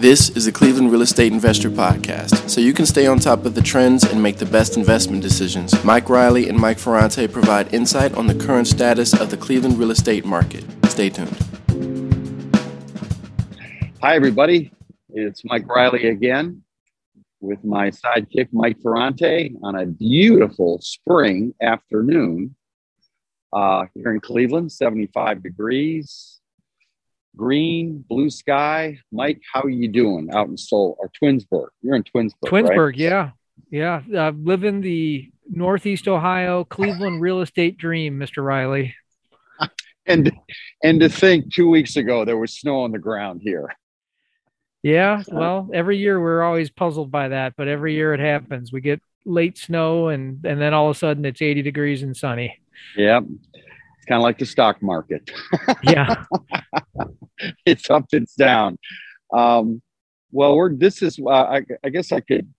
This is the Cleveland Real Estate Investor Podcast, so you can stay on top of the trends and make the best investment decisions. Mike Reilly and Mike Ferrante provide insight on the current status of the Cleveland real estate market. Stay tuned. Hi, everybody. It's Mike Reilly again with my sidekick, Mike Ferrante, on a beautiful spring afternoon uh, here in Cleveland, 75 degrees, green, blue sky. Mike, how are you doing out in Seoul or Twinsburg? You're in Twinsburg. Twinsburg, right? yeah. Yeah. I live in the Northeast Ohio Cleveland real estate dream, Mr. Reilly. And and to think two weeks ago there was snow on the ground here. Yeah. Well, every year we're always puzzled by that, but every year it happens. We get late snow and and then all of a sudden it's 80 degrees and sunny. Yeah. Kind of like the stock market. Yeah. it's up, it's down. Um, well, we're this is uh, I, I guess I could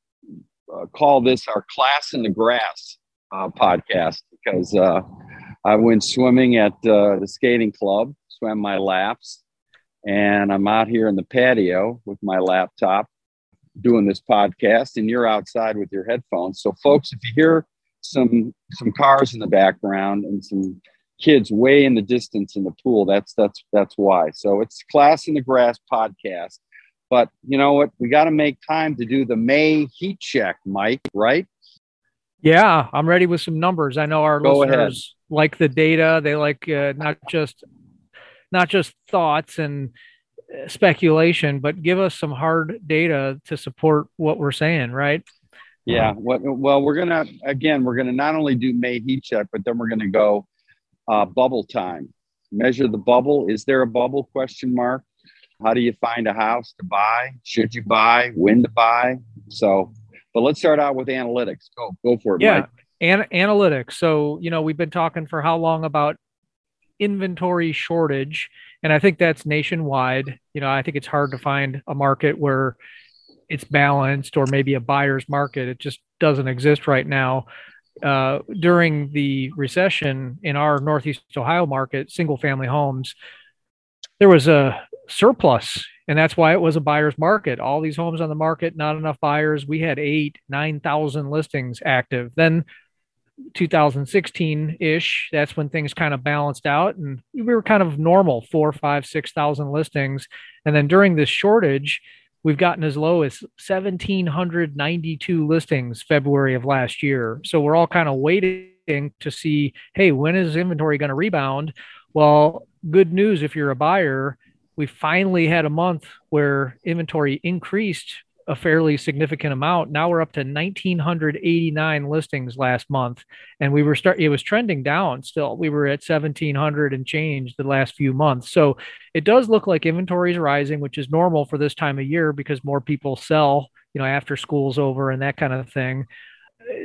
uh, call this our class in the grass uh, podcast because uh, I went swimming at uh, the skating club, swam my laps, and I'm out here in the patio with my laptop doing this podcast, and you're outside with your headphones. So, folks, if you hear some some cars in the background and some kids way in the distance in the pool. That's that's that's why. So it's class in the grass podcast. But you know what? We got to make time to do the May heat check, Mike. Right? Yeah, I'm ready with some numbers. I know our Go listeners like the data. They like uh, not just not just thoughts and uh, speculation, but give us some hard data to support what we're saying, right? Yeah. What, well, we're gonna again, we're gonna not only do May heat check, but then we're gonna go uh, bubble time. Measure the bubble. Is there a bubble? Question mark. How do you find a house to buy? Should you buy? When to buy? So, but let's start out with analytics. Go, go for it, Yeah. An- analytics. So, you know, we've been talking for how long about inventory shortage, and I think that's nationwide. You know, I think it's hard to find a market where it's balanced or maybe a buyer's market. It just doesn't exist right now. Uh, during the recession in our Northeast Ohio market, single family homes, there was a surplus, and that's why it was a buyer's market. All these homes on the market, not enough buyers. We had eight, 9,000 listings active. Then 2016 ish, that's when things kind of balanced out and we were kind of normal four, five, 6,000 listings. And then during this shortage, we've gotten as low as 1,792 listings February of last year. So we're all kind of waiting to see, hey, when is inventory going to rebound? Well, good news if you're a buyer, we finally had a month where inventory increased a fairly significant amount. Now we're up to 1989 listings last month and we were start it was trending down still. We were at 1700 and change the last few months. So it does look like inventory is rising, which is normal for this time of year because more people sell, you know, after school's over and that kind of thing.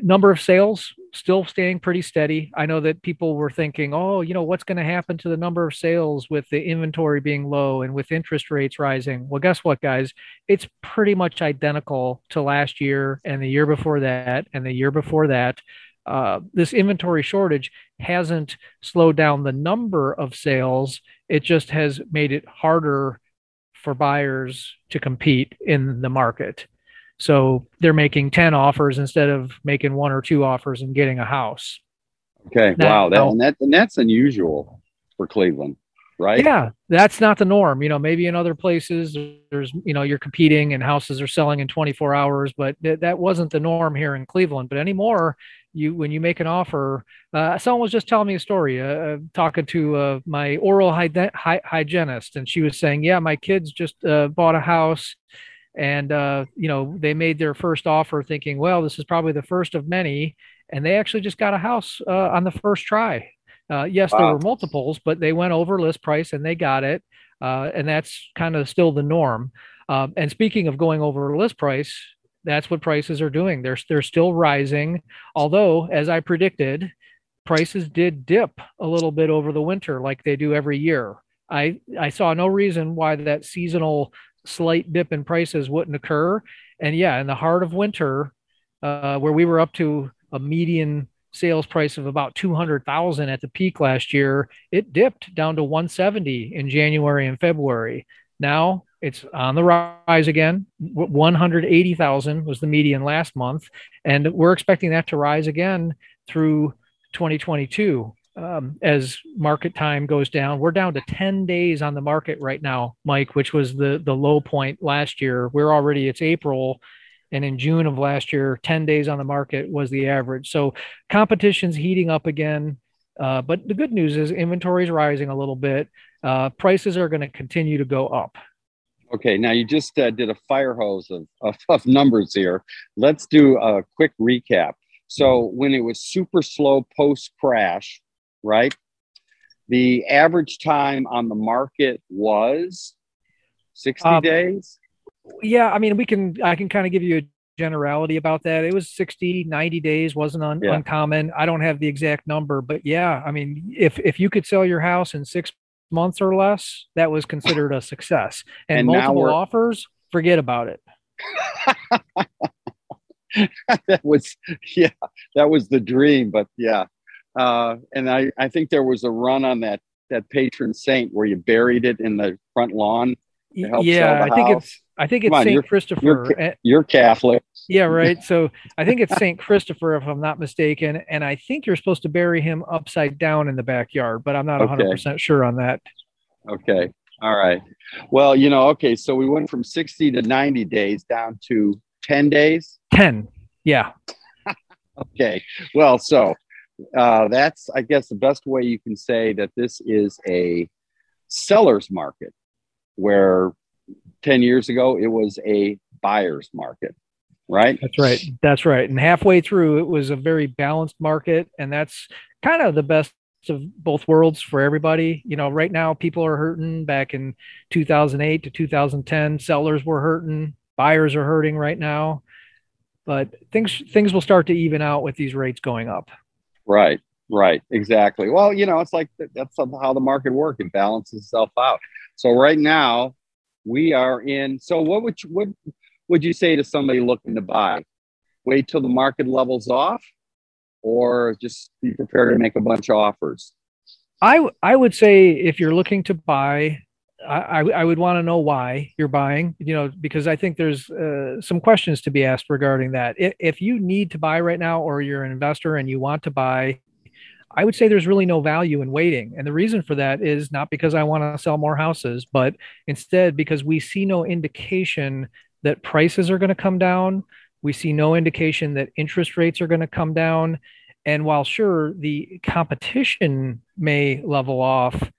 Number of sales still staying pretty steady. I know that people were thinking, oh, you know, what's going to happen to the number of sales with the inventory being low and with interest rates rising? Well, guess what, guys? It's pretty much identical to last year and the year before that and the year before that. Uh, this inventory shortage hasn't slowed down the number of sales. It just has made it harder for buyers to compete in the market. So they're making 10 offers instead of making one or two offers and getting a house. Okay. Wow. That, and that and that's unusual for Cleveland, right? Yeah, that's not the norm. You know, maybe in other places there's, you know, you're competing and houses are selling in 24 hours, but th- that wasn't the norm here in Cleveland. But anymore, you when you make an offer, uh, someone was just telling me a story, uh, uh, talking to uh, my oral hyde- hy- hygienist, and she was saying, "Yeah, my kids just uh, bought a house." And uh, you know they made their first offer, thinking, "Well, this is probably the first of many," and they actually just got a house uh, on the first try. Uh, yes, there were multiples, but they went over list price and they got it. Uh, and that's kind of still the norm. Um, and speaking of going over list price, that's what prices are doing. They're they're still rising. Although, as I predicted, prices did dip a little bit over the winter, like they do every year. I I saw no reason why that seasonal slight dip in prices wouldn't occur. And yeah, in the heart of winter, uh, where we were up to a median sales price of about 200,000 at the peak last year, it dipped down to 170 in January and February. Now It's on the rise again. 180,000 was the median last month, and we're expecting that to rise again through 2022 um, as market time goes down. We're down to 10 days on the market right now, Mike, which was the the low point last year. We're already it's April and in June of last year, 10 days on the market was the average. So competition's heating up again. Uh, but the good news is inventory is rising a little bit. Uh, prices are going to continue to go up. Okay, now you just uh, did a fire hose of, of, of numbers here. Let's do a quick recap. So when it was super slow post crash, right? The average time on the market was 60 um, days. Yeah, I mean, we can, I can kind of give you a generality about that. It was 60, 90 days, wasn't un- yeah. uncommon. I don't have the exact number, but yeah, I mean, if, if you could sell your house in six months or less, that was considered a success. And, and multiple offers, forget about it. that was, yeah, that was the dream. But yeah, uh, and I, I think there was a run on that that patron saint where you buried it in the front lawn. yeah, I think it's I think it's Saint Christopher. You're, eh, you're, Catholic. Yeah, right. So I think it's Saint Christopher, if I'm not mistaken, and I think you're supposed to bury him upside down in the backyard, but I'm not 100 okay. percent sure on that. Okay. All right. Well, you know, okay, so we went from 60 to 90 days down to 10 days. 10. Yeah. okay. Well, so uh, that's, I guess, the best way you can say that this is a seller's market, where 10 years ago it was a buyer's market, right? That's right. That's right. And halfway through, it was a very balanced market. And that's kind of the best of both worlds for everybody. You know, right now people are hurting. Back in 2008 to 2010, sellers were hurting, buyers are hurting right now. But things things will start to even out with these rates going up. Right, right, exactly. Well, you know, it's like that's how the market works. It balances itself out. So right now, we are in. So what would you, what would you say to somebody looking to buy? Wait till the market levels off, or just be prepared to make a bunch of offers. I I would say if you're looking to buy, I, I would want to know why you're buying, you know, because I think there's uh, some questions to be asked regarding that. If, if you need to buy right now, or you're an investor and you want to buy, I would say there's really no value in waiting. And the reason for that is not because I want to sell more houses, but instead because we see no indication that prices are going to come down. We see no indication that interest rates are going to come down. And while sure, the competition may level off,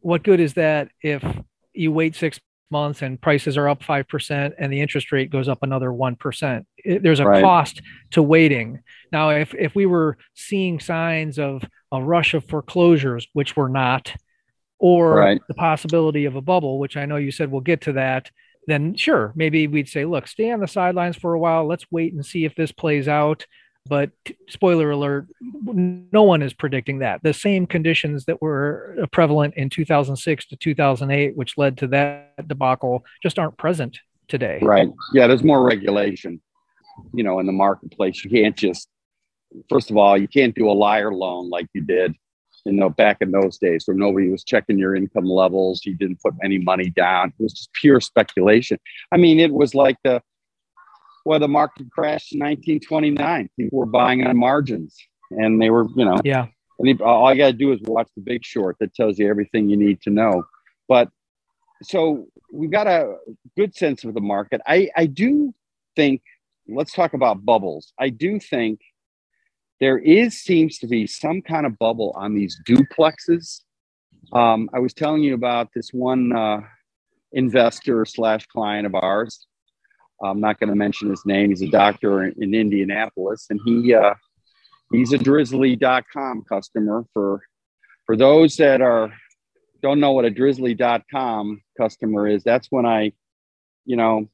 what good is that if you wait six months and prices are up 5% and the interest rate goes up another 1%? It, there's a right. cost to waiting. Now, if, if we were seeing signs of a rush of foreclosures, which we're not, or right. the possibility of a bubble, which I know you said we'll get to that, then sure, maybe we'd say, look, stay on the sidelines for a while. Let's wait and see if this plays out. But spoiler alert, no one is predicting that. The same conditions that were prevalent in 2006 to 2008, which led to that debacle, just aren't present today. Right. Yeah, there's more regulation, you know, in the marketplace. You can't just, first of all, you can't do a liar loan like you did, you know, back in those days where nobody was checking your income levels. You didn't put any money down. It was just pure speculation. I mean, it was like the well, the market crashed in 1929. People were buying on margins, and they were, you know, yeah. And all you got to do is watch The Big Short. That tells you everything you need to know. But so we've got a good sense of the market. I I do think. Let's talk about bubbles. I do think there is seems to be some kind of bubble on these duplexes. Um, I was telling you about this one uh, investor slash client of ours I'm not going to mention his name. He's a doctor in, in Indianapolis, and he uh, he's a Drizzly.com customer. For for those that are don't know what a Drizzly.com customer is, that's when I, you know,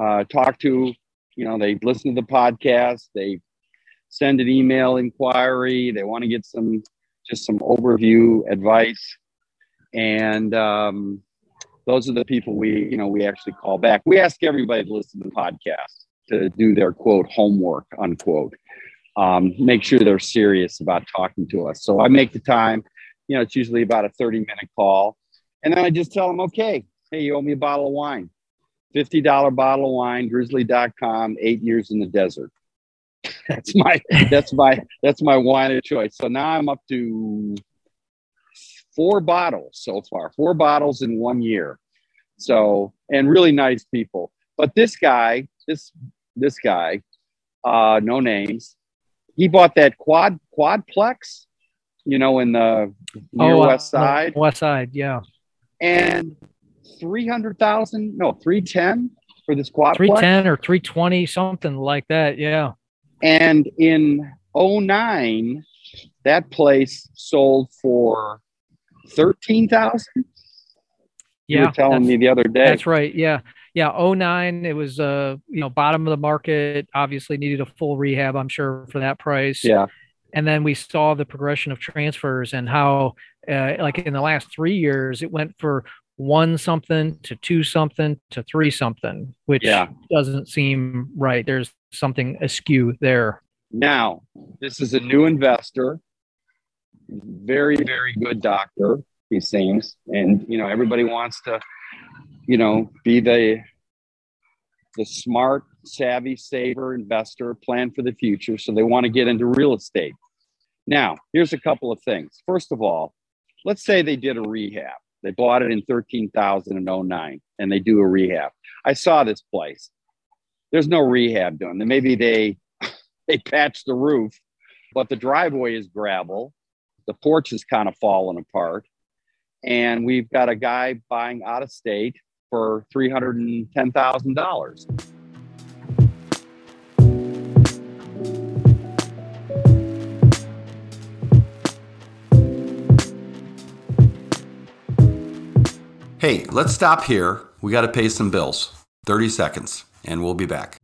uh, talk to, you know, they listen to the podcast, they send an email inquiry, they want to get some just some overview advice, and um, those are the people we, you know, we actually call back. We ask everybody to listen to the podcast to do their quote homework, unquote. Um, make sure they're serious about talking to us. So I make the time, you know, it's usually about a 30 minute call. And then I just tell them, okay, Hey, you owe me a bottle of wine. $50 bottle of wine, drizzly.com, eight years in the desert. That's my that's my that's my wine of choice. So now I'm up to four bottles so far, four bottles in one year. So and really nice people. But this guy, this this guy, uh, no names, he bought that quad quadplex, you know, in the near Oh, uh, west side, West Side, yeah. and three hundred thousand, no, three ten for this quadplex. 310 or 320, something like that. Yeah. And in 09, that place sold for 13,000. You Yeah. were telling me the other day. That's right. Yeah. Yeah. 09, it was, uh, you know, bottom of the market, obviously needed a full rehab, I'm sure, for that price. Yeah. And then we saw the progression of transfers and how, uh, like in the last three years, it went for one something to two something to three something, which Yeah. doesn't seem right. There's something askew there. Now, this is a new investor, very, very good doctor, he seems. And, you know, everybody wants to, you know, be the, the smart, savvy saver investor, plan for the future. So they want to get into real estate. Now, here's a couple of things. First of all, let's say they did a rehab. They bought it in 13,009 and they do a rehab. I saw this place. There's no rehab done. Maybe they they patched the roof, but the driveway is gravel. The porch is kind of falling apart. And we've got a guy buying out of state for $310,000. Hey, let's stop here. We got to pay some bills. 30 seconds, and we'll be back.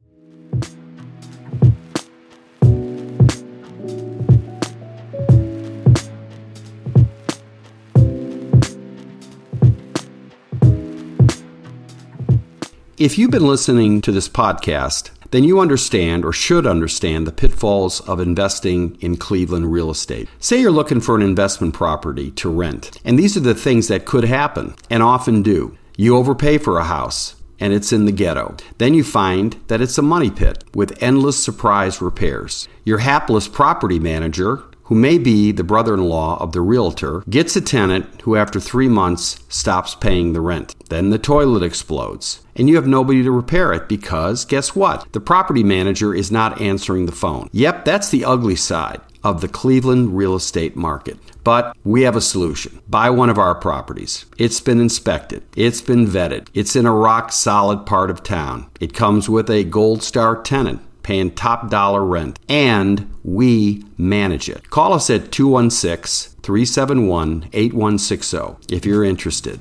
If you've been listening to this podcast, then you understand or should understand the pitfalls of investing in Cleveland real estate. Say you're looking for an investment property to rent, and these are the things that could happen and often do. You overpay for a house and it's in the ghetto. Then you find that it's a money pit with endless surprise repairs. Your hapless property manager who may be the brother in law of the realtor, gets a tenant who, after three months, stops paying the rent. Then the toilet explodes, and you have nobody to repair it because, guess what? The property manager is not answering the phone. Yep, that's the ugly side of the Cleveland real estate market. But we have a solution. Buy one of our properties. It's been inspected, it's been vetted, it's in a rock solid part of town. It comes with a gold star tenant paying top dollar rent, and we manage it. Call us at 216 371 8160 if you're interested.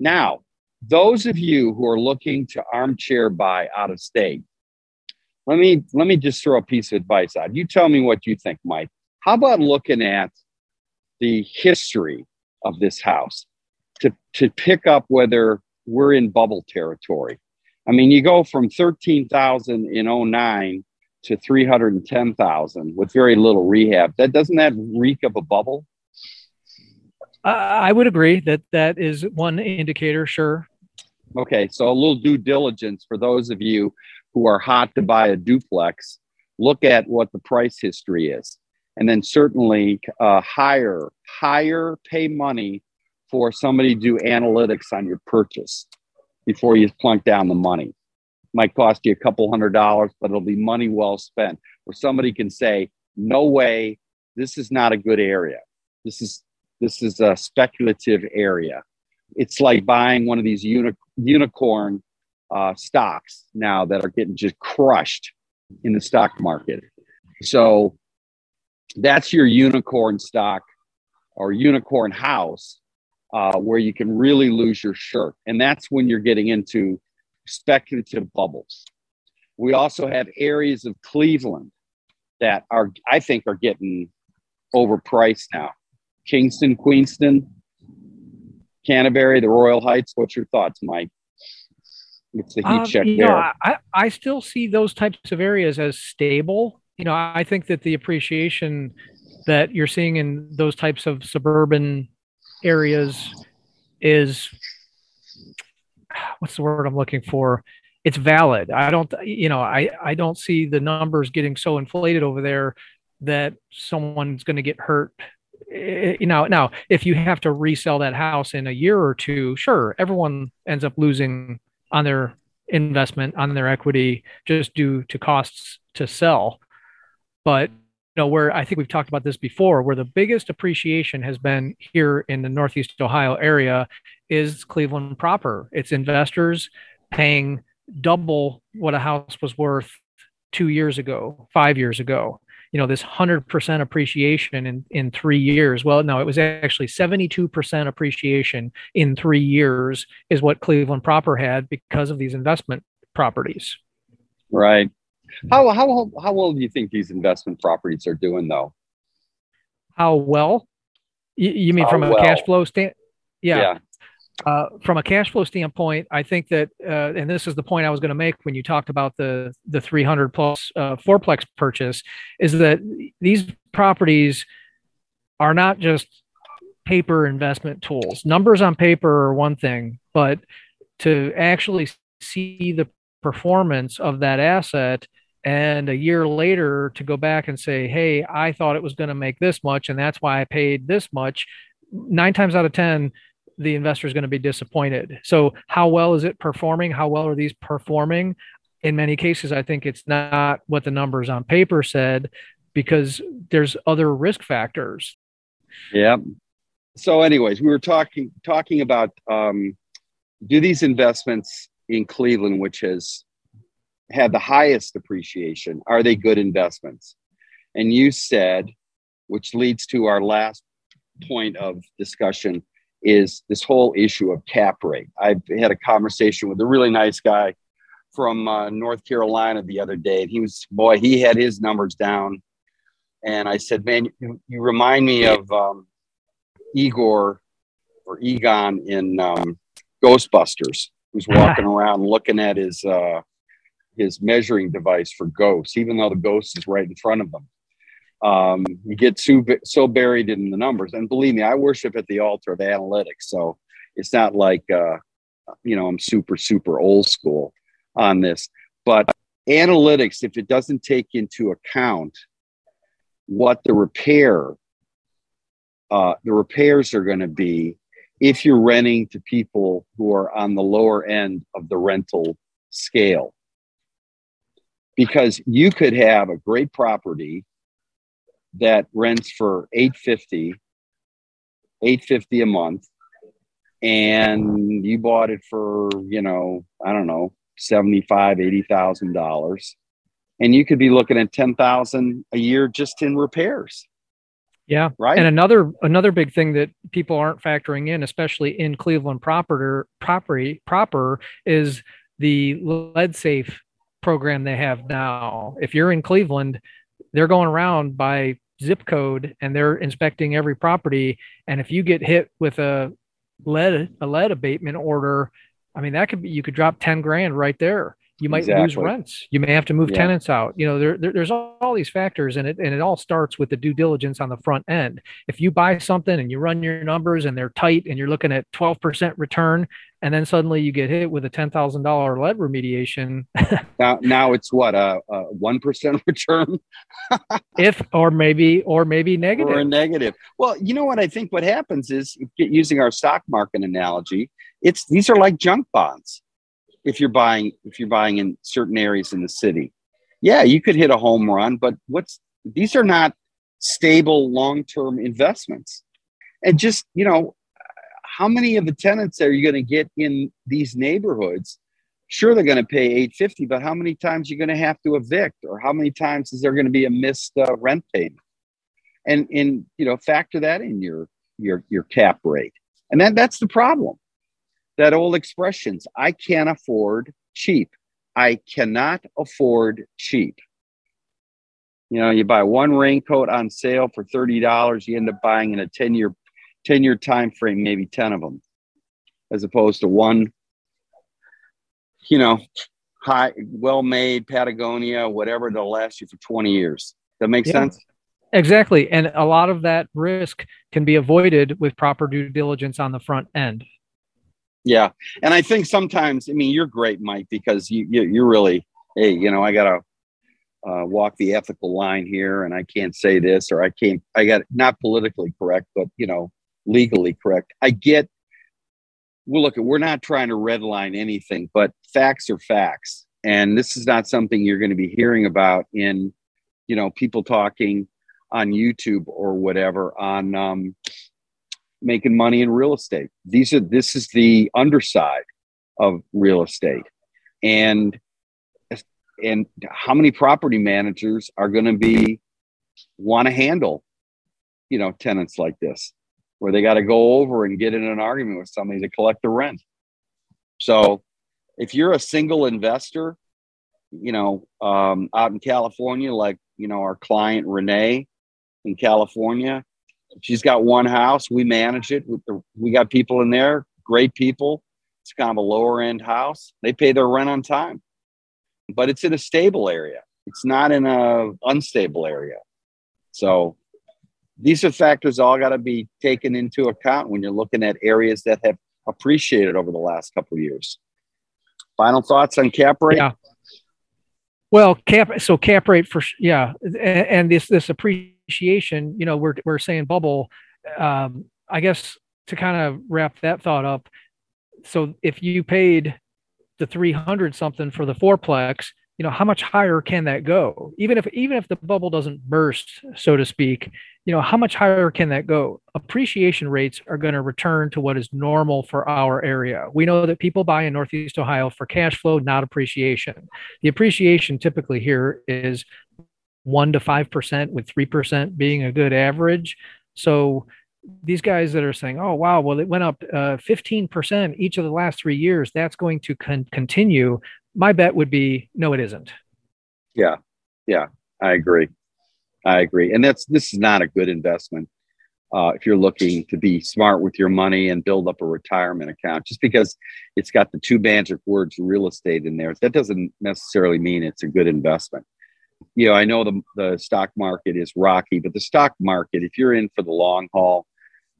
Now, those of you who are looking to armchair buy out of state, let me let me just throw a piece of advice out. You tell me what you think, Mike. How about looking at the history of this house to, to pick up whether we're in bubble territory? I mean, you go from 13,000 in 09 to 310,000 with very little rehab. That doesn't that reek of a bubble? I I would agree that that is one indicator. Sure. Okay, so a little due diligence for those of you who are hot to buy a duplex. Look at what the price history is, and then certainly uh, hire hire pay money for somebody to do analytics on your purchase before you plunk down the money. Might cost you a couple hundred dollars, but it'll be money well spent. Where somebody can say, "No way, this is not a good area. This is this is a speculative area." It's like buying one of these uni- unicorn uh, stocks now that are getting just crushed in the stock market. So that's your unicorn stock or unicorn house uh, where you can really lose your shirt. And that's when you're getting into speculative bubbles. We also have areas of Cleveland that are, I think, are getting overpriced now. Kingston, Queenston, Canterbury, the Royal Heights. What's your thoughts, Mike? It's the heat um, check there. Know, I, I still see those types of areas as stable. You know, I think that the appreciation that you're seeing in those types of suburban areas is what's the word I'm looking for? It's valid. I don't, you know, I, I don't see the numbers getting so inflated over there that someone's going to get hurt. Eh, you know, now if you have to resell that house in a year or two, sure, everyone ends up losing on their investment, on their equity, just due to costs to sell. But you know, where I think we've talked about this before, where the biggest appreciation has been here in the Northeast Ohio area is Cleveland proper. It's investors paying double what a house was worth two years ago, five years ago. You know, this 100% appreciation in, in three years. Well, no, it was actually 72% appreciation in three years, is what Cleveland proper had because of these investment properties. Right. How how how well do you think these investment properties are doing though? How well? You, you mean how from a well? cash flow stand? Yeah. yeah. Uh, from a cash flow standpoint, I think that, uh, and this is the point I was going to make when you talked about the the 300 plus uh, fourplex purchase, is that these properties are not just paper investment tools. Numbers on paper are one thing, but to actually see the performance of that asset and a year later to go back and say hey i thought it was going to make this much and that's why i paid this much. Nine times out of ten the investor is going to be disappointed. So how well is it performing? How well are these performing? In many cases i think it's not what the numbers on paper said because there's other risk factors. Yeah. So anyways we were talking talking about um, do these investments in cleveland which has had the highest appreciation? Are they good investments? And you said, which leads to our last point of discussion, is this whole issue of cap rate. I've had a conversation with a really nice guy from uh, North Carolina the other day, and he was, boy, he had his numbers down. And I said, man, you, you remind me of um, Igor or Egon in um, Ghostbusters, who's walking around looking at his uh, his measuring device for ghosts, even though the ghost is right in front of them. Um, you get so, so buried in the numbers. And believe me, I worship at the altar of analytics. So it's not like, uh, you know, I'm super, super old school on this. But analytics, if it doesn't take into account what the repair, uh, the repairs are going to be if you're renting to people who are on the lower end of the rental scale because you could have a great property that rents for 850 850 a month and you bought it for you know i don't know 75 80000 dollars. And you could be looking at 10000 a year just in repairs. Yeah. Right? And another another big thing that people aren't factoring in especially in cleveland proper property proper is the lead safe program they have now. If you're in Cleveland, they're going around by zip code and they're inspecting every property. And if you get hit with a lead a lead abatement order, I mean that could be you could drop 10 grand right there you might exactly. lose rents you may have to move yeah. tenants out you know there, there, there's all, all, these factors and it and it all starts with the due diligence on the front end if you buy something and you run your numbers and they're tight and you're looking at 12% return and then suddenly you get hit with a $10,000 lead remediation. Now now it's what a, a 1% return? If or maybe or maybe negative. Or negative. Well you know what i think what happens is using our stock market analogy it's these are like junk bonds. If you're buying if you're buying in certain areas in the city. Yeah you could hit a home run but what's these are not stable long-term investments. And just you know how many of the tenants are you going to get in these neighborhoods sure they're going to pay 850 but how many times are you going to have to evict or how many times is there going to be a missed uh, rent payment and and you know factor that in your your your cap rate and that that's the problem that old expressions I can't afford cheap. I cannot afford cheap. You know, you buy one raincoat on sale for $30, you end up buying in a 10 year 10 year time frame maybe 10 of them as opposed to one you know, high, well made Patagonia, whatever, that'll last you for 20 years. That makes yeah. sense? Exactly. And a lot of that risk can be avoided with proper due diligence on the front end. Yeah. And I think sometimes, I mean, you're great, Mike, because you, you, you're really, hey, you know, I got to uh, walk the ethical line here and I can't say this or I can't, I got not politically correct, but, you know, legally correct. I get, well, look, at we're not trying to redline anything, but facts are facts. And this is not something you're going to be hearing about in, you know, people talking on YouTube or whatever on um, making money in real estate. These are this is the underside of real estate, and and how many property managers are going to be want to handle, you know, tenants like this, where they got to go over and get in an argument with somebody to collect the rent. So, if you're a single investor, you know, um, out in California, like you know our client Renee in California. She's got one house. We manage it. The, We got people in there, great people. It's kind of a lower end house. They pay their rent on time, but it's in a stable area. It's not in a unstable area. So these are factors all got to be taken into account when you're looking at areas that have appreciated over the last couple of years. Final thoughts on cap rate? Yeah. Well, cap so cap rate for yeah, and, and this this appreciation, you know, we're we're saying bubble. Um, I guess to kind of wrap that thought up. So if you paid the three hundred something for the fourplex, you know how much higher can that go even if even if the bubble doesn't burst so to speak you know how much higher can that go? Appreciation rates are going to return to what is normal for our area. We know that people buy in northeast ohio for cash flow not appreciation. The appreciation typically here is 1 to 5% with 3% being a good average. So these guys that are saying, "Oh wow, well it went up uh, 15% each of the last three years," that's going to con- continue my bet would be no, it isn't. Yeah, yeah, I agree. I agree, and that's this is not a good investment uh, if you're looking to be smart with your money and build up a retirement account. Just because it's got the two magic words real estate in there, that doesn't necessarily mean it's a good investment. You know, I know the the stock market is rocky, but the stock market, if you're in for the long haul,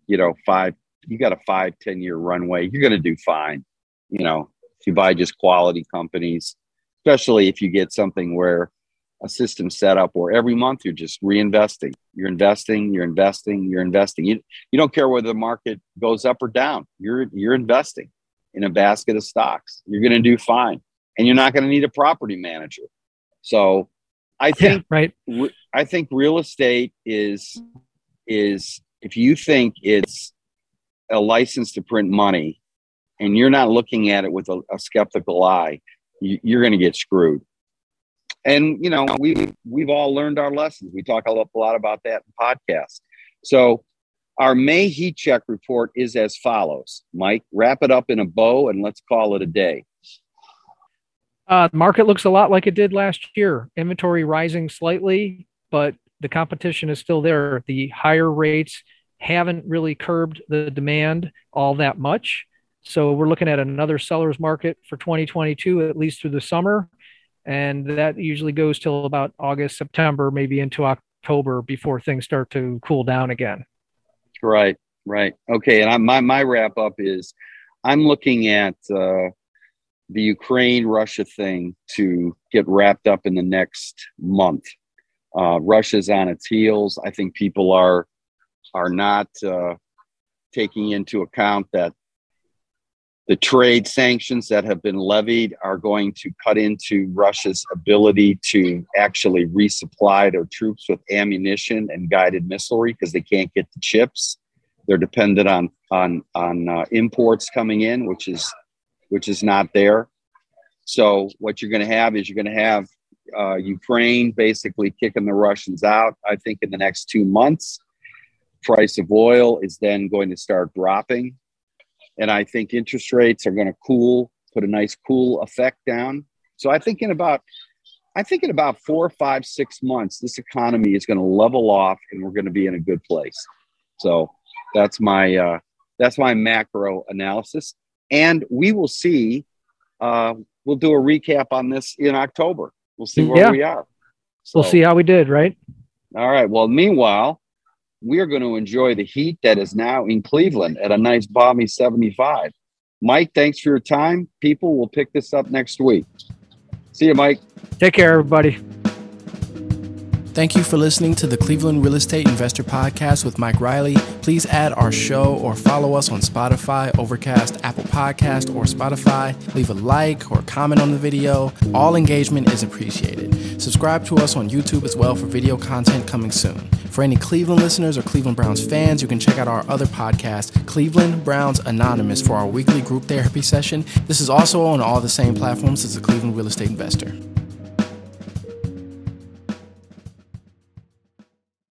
you know, five, you got a five, 10 year runway, you're going to do fine. You know, if you buy just quality companies, especially if you get something where a system set up where every month you're just reinvesting, you're investing, you're investing, you're investing. You, you don't care whether the market goes up or down. You're you're investing in a basket of stocks. You're going to do fine, and you're not going to need a property manager. So, I think yeah, right. Re, I think real estate is is if you think it's a license to print money and you're not looking at it with a, a skeptical eye, you, are going to get screwed. And you know, we we've all learned our lessons. We talk a lot about that in podcasts. So our May heat check report is as follows. Mike, wrap it up in a bow and let's call it a day. Uh, the market looks a lot like it did last year. Inventory rising slightly, but the competition is still there. The higher rates haven't really curbed the demand all that much. So we're looking at another seller's market for 2022, at least through the summer. And that usually goes till about August, September, maybe into October before things start to cool down again. Right, right. Okay. And I, my, my wrap up is I'm looking at uh, the Ukraine Russia thing to get wrapped up in the next month. Uh, Russia's on its heels. I think people are are not uh, taking into account that the trade sanctions that have been levied are going to cut into Russia's ability to actually resupply their troops with ammunition and guided missilery because they can't get the chips. They're dependent on on on uh, imports coming in, which is which is not there. So what you're going to have is you're going to have uh, Ukraine basically kicking the Russians out. I think in the next two months, price of oil is then going to start dropping and I think interest rates are going to cool, put a nice cool effect down. So I think in about, I think in about four, five, six months, this economy is going to level off, and we're going to be in a good place. So that's my uh, that's my macro analysis, and we will see uh, we'll do a recap on this in October. We'll see where Yeah. we are. We'll see how we did, right? All right. Well, meanwhile, we are going to enjoy the heat that is now in Cleveland at a nice balmy 75. Mike, thanks for your time. People will pick this up next week. See you, Mike. Take care, everybody. Thank you for listening to the Cleveland Real Estate Investor Podcast with Mike Reilly. Please add our show or follow us on Spotify, Overcast, Apple Podcast, or Spotify. Leave a like or comment on the video. All engagement is appreciated. Subscribe to us on YouTube as well for video content coming soon. For any Cleveland listeners or Cleveland Browns fans, you can check out our other podcast, Cleveland Browns Anonymous, for our weekly group therapy session. This is also on all the same platforms as the Cleveland Real Estate Investor.